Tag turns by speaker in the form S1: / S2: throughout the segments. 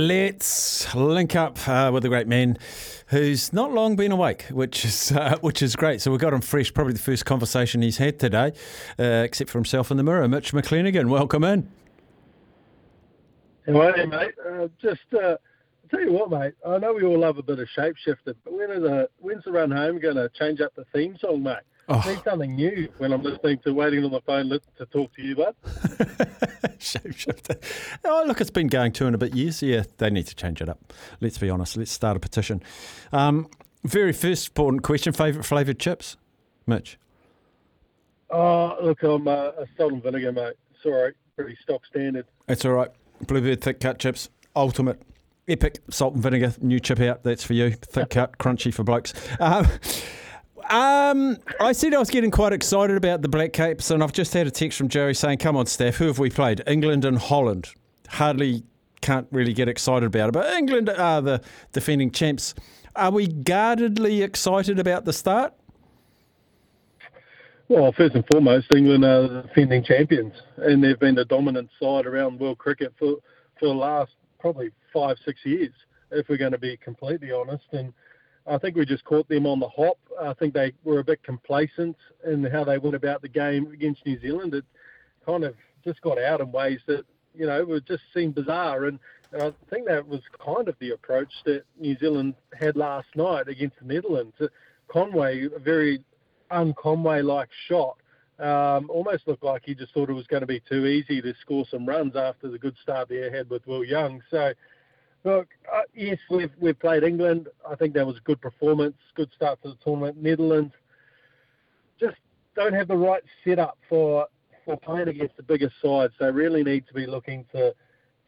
S1: Let's link up uh, with the great man who's not long been awake, which is uh, which is great. So we got him fresh, probably the first conversation he's had today, uh, except for himself in the mirror. Mitch McClenaghan, welcome in.
S2: You, mate? Uh, just uh, tell you what, mate. I know we all love a bit of shapeshifter, but when are the when's the run home going to change up the theme song, mate? Oh. Need something new when I'm listening to waiting on the phone to talk to you, bud.
S1: Shapeshifter. Oh, look, it's been going two and a bit years. Yeah, they need to change it up. Let's be honest. Let's start a petition. Um, very first important question: favourite flavoured chips, Mitch?
S2: Oh, look, I'm uh, a salt and vinegar, mate. Sorry, pretty stock standard.
S1: It's all right. Bluebird thick cut chips, ultimate. Epic salt and vinegar, new chip out. That's for you. Thick cut, crunchy for blokes. Um, um, I said I was getting quite excited about the Black Caps, and I've just had a text from Joey saying, "Come on, Steph, who have we played? England and Holland. Hardly can't really get excited about it, but England are the defending champs. Are we guardedly excited about the start?"
S2: Well, first and foremost, England are the defending champions, and they've been the dominant side around world cricket for for the last probably five, six years, if we're going to be completely honest. And I think we just caught them on the hop. I think they were a bit complacent in how they went about the game against New Zealand. It kind of just got out in ways that, you know, would just seemed bizarre. And, and I think that was kind of the approach that New Zealand had last night against the Netherlands. Conway, a very un-Conway like shot, um, almost looked like he just thought it was going to be too easy to score some runs after the good start they had with Will Young. So Look, uh, yes, we've we've played England. I think that was a good performance, good start to the tournament. Netherlands just don't have the right setup for for playing against the biggest sides. They really need to be looking to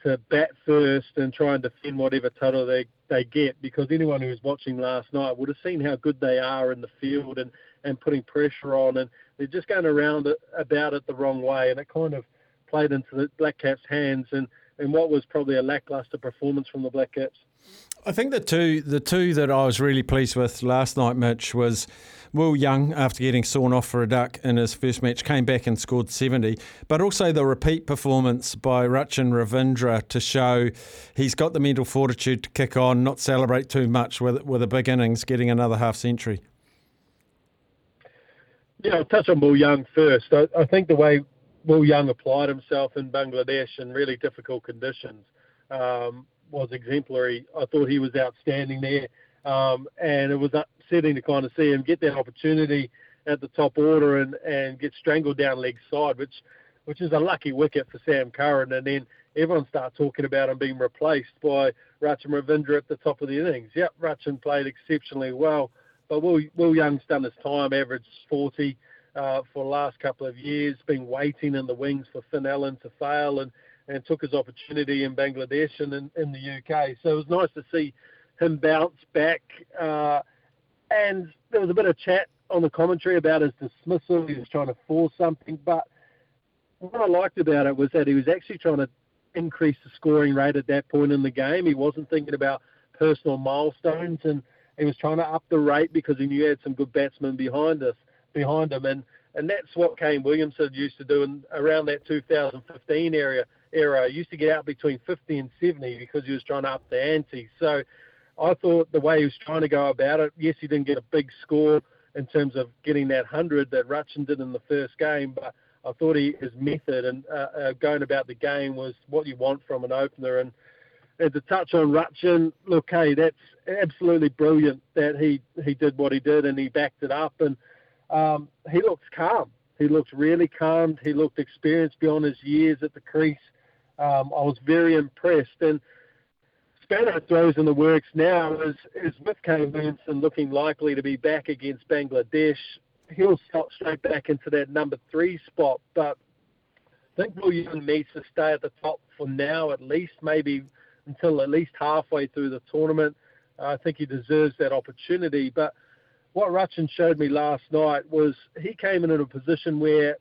S2: to bat first and try and defend whatever total they they get. Because anyone who was watching last night would have seen how good they are in the field and and putting pressure on, and they're just going around it about it the wrong way, and it kind of played into the Black Caps' hands and and what was probably a lackluster performance from the Black Caps.
S1: I think the two the two that I was really pleased with last night, Mitch, was Will Young after getting sawn off for a duck in his first match, came back and scored 70, but also the repeat performance by Rachin Ravindra to show he's got the mental fortitude to kick on, not celebrate too much with with a big innings, getting another half century.
S2: Yeah, I'll touch on Will Young first. I, I think the way Will Young applied himself in Bangladesh in really difficult conditions um, was exemplary. I thought he was outstanding there, um, and it was upsetting to kind of see him get that opportunity at the top order and, and get strangled down leg side, which which is a lucky wicket for Sam Curran. And then everyone started talking about him being replaced by Rachin Ravindra at the top of the innings. Yep, Rachin played exceptionally well, but Will, Will Young's done his time, averaged 40 uh, for the last couple of years, been waiting in the wings for Finn Allen to fail and, and took his opportunity in Bangladesh and in, in the UK. So it was nice to see him bounce back. Uh, and there was a bit of chat on the commentary about his dismissal. He was trying to force something, but what I liked about it was that he was actually trying to increase the scoring rate at that point in the game. He wasn't thinking about personal milestones, and he was trying to up the rate because he knew he had some good batsmen behind us behind him, and and that's what Kane Williamson used to do in around that 2015 area era. He used to get out between 50 and 70 because he was trying to up the ante. So I thought the way he was trying to go about it, yes, he didn't get a big score in terms of getting that 100 that Rachin did in the first game, but I thought he, his method and uh, uh, going about the game was what you want from an opener. And, to touch on Rachin, look, hey, that's absolutely brilliant that he, he did what he did and he backed it up. And um, he looks calm. He looks really calm. He looked experienced beyond his years at the crease. Um, I was very impressed. And Spanner throws in the works now is, is with Kane Williamson looking likely to be back against Bangladesh. He'll slot straight back into that number three spot. But I think Will Young needs to stay at the top for now, at least, maybe until at least halfway through the tournament. I think he deserves that opportunity. But what Rachin showed me last night was he came in in a position where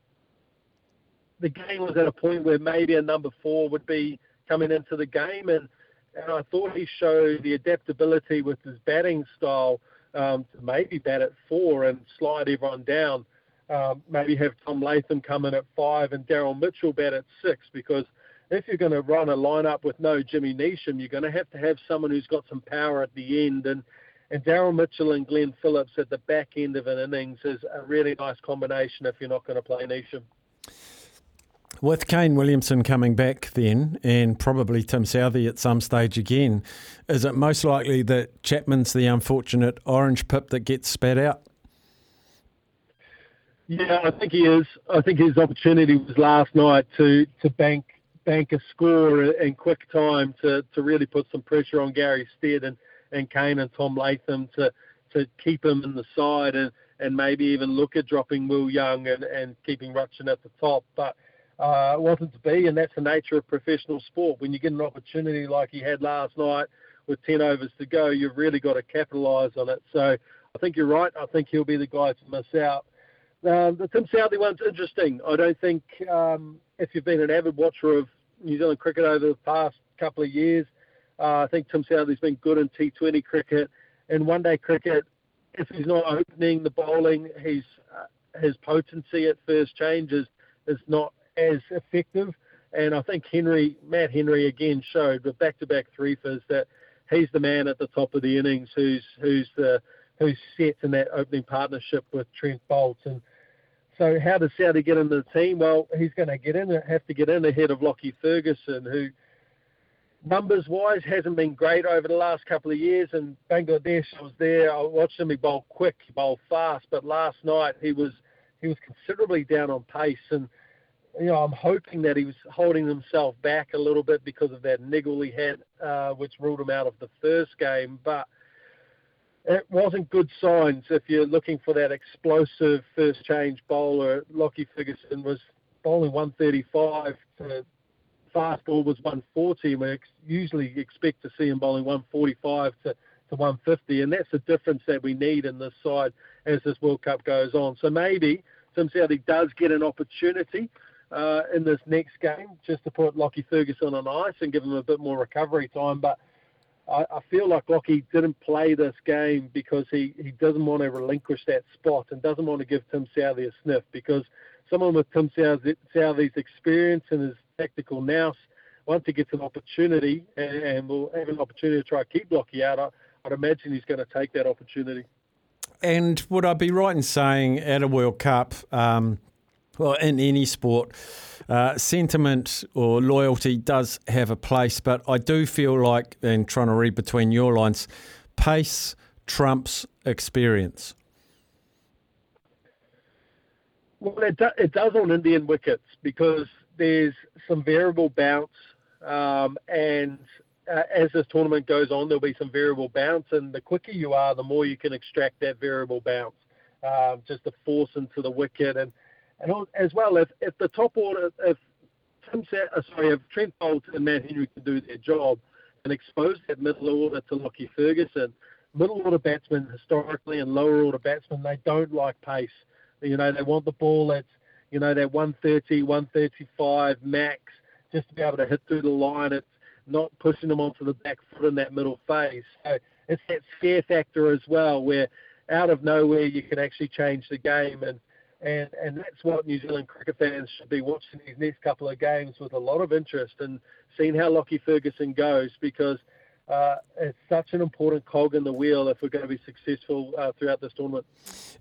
S2: the game was at a point where maybe a number four would be coming into the game, and and I thought he showed the adaptability with his batting style um, to maybe bat at four and slide everyone down. Um, maybe have Tom Latham come in at five and Daryl Mitchell bat at six because if you're going to run a lineup with no Jimmy Neesham, you're going to have to have someone who's got some power at the end. And, and Daryl Mitchell and Glenn Phillips at the back end of an innings is a really nice combination if you're not going to play Neesham.
S1: With Kane Williamson coming back then, and probably Tim Southee at some stage again, is it most likely that Chapman's the unfortunate orange pip that gets spat out?
S2: Yeah, I think he is. I think his opportunity was last night to, to bank bank a score in quick time to, to really put some pressure on Gary Stead and, and Kane and Tom Latham to to keep him in the side and, and maybe even look at dropping Will Young and, and keeping Rachin at the top. But uh, it wasn't to be, and that's the nature of professional sport. When you get an opportunity like he had last night with 10 overs to go, you've really got to capitalise on it. So I think you're right. I think he'll be the guy to miss out. Um, the Tim Southee one's interesting. I don't think um, if you've been an avid watcher of New Zealand cricket over the past couple of years, uh, I think Tim Southee's been good in T20 cricket and one-day cricket. If he's not opening the bowling, he's uh, his potency at first change is, is not as effective. And I think Henry, Matt Henry again showed with back-to-back three fers that he's the man at the top of the innings who's who's the who's set in that opening partnership with Trent Boult. And so how does Southee get into the team? Well, he's going to get in, have to get in ahead of Lockie Ferguson, who numbers wise hasn't been great over the last couple of years. And Bangladesh, I was there. I watched him. He bowl quick, he bowl fast. But last night he was he was considerably down on pace. And you know, I'm hoping that he was holding himself back a little bit because of that niggle he had, uh, which ruled him out of the first game. But it wasn't good signs if you're looking for that explosive first change bowler. Lockie Ferguson was bowling 135 to fast ball was 140. We ex- usually expect to see him bowling 145 to, to 150, and that's the difference that we need in this side as this World Cup goes on. So maybe Tim Southee does get an opportunity uh, in this next game just to put Lockie Ferguson on ice and give him a bit more recovery time, but I, I feel like Lockie didn't play this game because he, he doesn't want to relinquish that spot and doesn't want to give Tim Southee a sniff because someone with Tim Southee's experience and his tactical nous, once he gets an opportunity and, and will have an opportunity to try to keep Lockie out, I, I'd imagine he's going to take that opportunity.
S1: And would I be right in saying at a World Cup, um, well, in any sport, uh, sentiment or loyalty does have a place, but I do feel like, and trying to read between your lines, pace trumps experience.
S2: Well, it, do, it does on Indian wickets because there's some variable bounce, um, and uh, as this tournament goes on, there'll be some variable bounce, and the quicker you are, the more you can extract that variable bounce, um, just to force into the wicket and and as well, if, if the top order, if Tim, uh, sorry, if Trent Boult and Matt Henry can do their job and expose that middle order to Lockie Ferguson, middle order batsmen historically and lower order batsmen, they don't like pace. You know, they want the ball that's, you know, that 130, 135 max, just to be able to hit through the line. It's not pushing them onto the back foot in that middle phase. So it's that scare factor as well, where out of nowhere you can actually change the game. And and and that's what New Zealand cricket fans should be watching these next couple of games with a lot of interest and seeing how Lockie Ferguson goes because it's such an important cog in the wheel if we're going to be successful uh, throughout this tournament.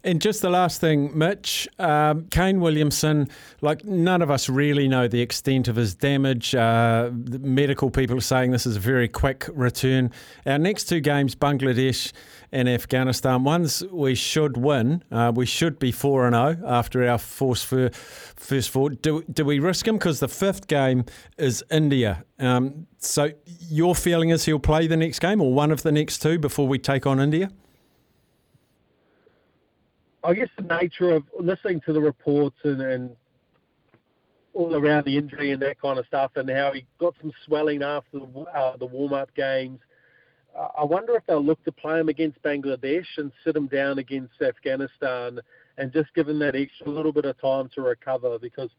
S1: And just the last thing, Mitch, um, Kane Williamson, like none of us really know the extent of his damage. Uh, medical people are saying this is a very quick return. Our next two games, Bangladesh and Afghanistan, ones we should win. Uh, we should be 4 0 after our first four. Do, do we risk him? Because the fifth game is India. Um, so your feeling is he'll play the next game or one of the next two before we take on India?
S2: I guess the nature of listening to the reports and, and all around the injury and that kind of stuff, and how he got some swelling after the, uh, the warm-up games. I wonder if they'll look to play him against Bangladesh and sit him down against Afghanistan, and just give him that extra little bit of time to recover because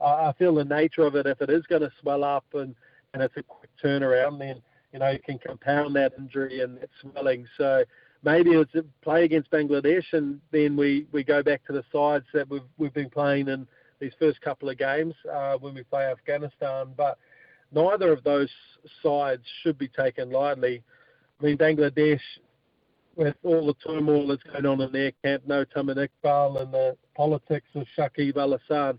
S2: I feel the nature of it. If it is going to swell up and and it's a quick turnaround, then you know you can compound that injury and that swelling. So maybe it's a play against Bangladesh, and then we, we go back to the sides that we've we've been playing in these first couple of games uh, when we play Afghanistan. But neither of those sides should be taken lightly. I mean, Bangladesh, with all the turmoil that's going on in their camp, no Tamim Iqbal and the politics of Shakib Al Hasan,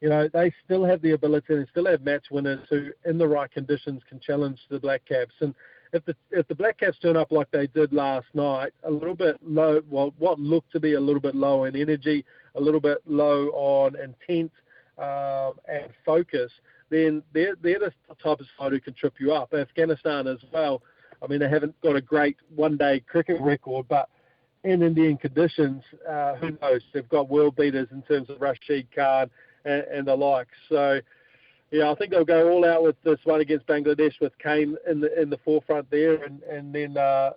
S2: you know, they still have the ability and still have match winners who, in the right conditions, can challenge the Black Caps. And if the if the Black Caps turn up like they did last night, a little bit low, well, what looked to be a little bit low in energy, a little bit low on intent um, and focus, then they're they're the type of side who can trip you up. Afghanistan as well. I mean, they haven't got a great one-day cricket record, but in Indian conditions, uh, who knows? They've got world beaters in terms of Rashid Khan and, and the like. So yeah, I think they'll go all out with this one against Bangladesh with Kane in the in the forefront there, and and then, uh,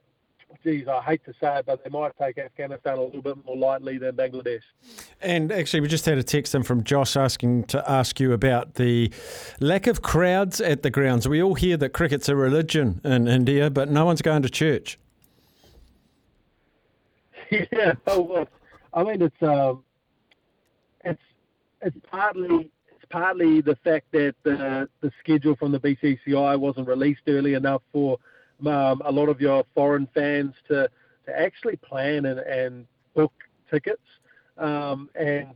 S2: geez, I hate to say it, but they might take Afghanistan a little bit more lightly than Bangladesh.
S1: And actually, we just had a text in from Josh asking to ask you about the lack of crowds at the grounds. We all hear that cricket's a religion in India, but no one's going to church.
S2: Yeah, well, I mean, it's um, it's it's partly it's partly the fact that the, the schedule from the BCCI wasn't released early enough for um, a lot of your foreign fans to, to actually plan and, and book tickets. Um, and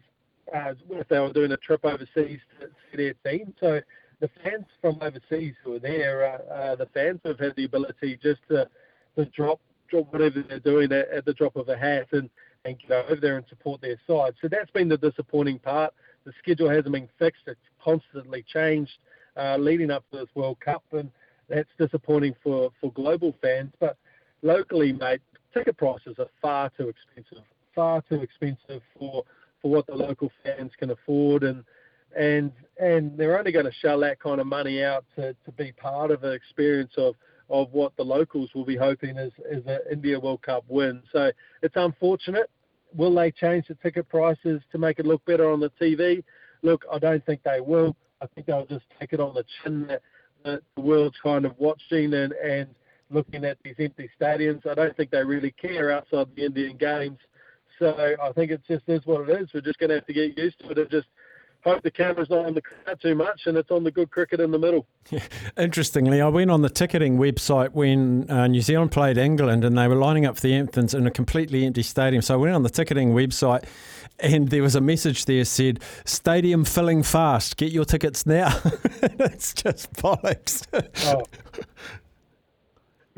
S2: uh, if they were doing a trip overseas to see their team. So the fans from overseas who are there, uh, uh, the fans have had the ability just to, to drop drop whatever they're doing at, at the drop of a hat and, and get over there and support their side. So that's been the disappointing part the schedule hasn't been fixed. It's constantly changed uh, leading up to this World Cup, and that's disappointing for, for global fans. But locally, mate, ticket prices are far too expensive, far too expensive for for what the local fans can afford, and and and they're only going to shell that kind of money out to, to be part of an experience of of what the locals will be hoping is is an India World Cup win. So it's unfortunate will they change the ticket prices to make it look better on the TV? Look, I don't think they will. I think they'll just take it on the chin that, the world's kind of watching and, and looking at these empty stadiums. I don't think they really care outside the Indian games. So I think it just is what it is. We're just going to have to get used to it It just hope the camera's not on the crowd too much and it's on the good cricket in the middle.
S1: Interestingly, I went on the ticketing website when uh, New Zealand played England and they were lining up for the anthems in a completely empty stadium. So I went on the ticketing website and there was a message there said, "Stadium filling fast. Get your tickets now." it's just bollocks. oh.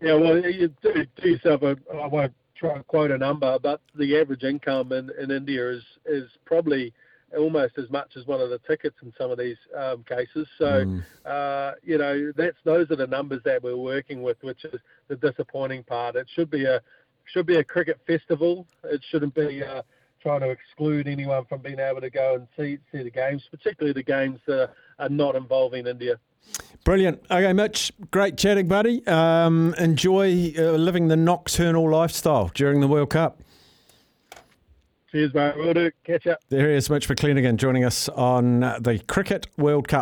S2: Yeah, well, you do, do yourself a. I won't try and quote a number, but the average income in, in India is is probably almost as much as one of the tickets in some of these um, cases. So, mm. uh, you know, that's those are the numbers that we're working with, which is the disappointing part. It should be a should be a cricket festival. It shouldn't be uh, trying to exclude anyone from being able to go and see see the games, particularly the games that are not involving India.
S1: Brilliant. Okay, Mitch, great chatting, buddy. Um, enjoy uh, living the nocturnal lifestyle during the World Cup.
S2: Cheers, mate. We'll do. Catch up.
S1: There is Mitch McClenaghan joining us on the Cricket World Cup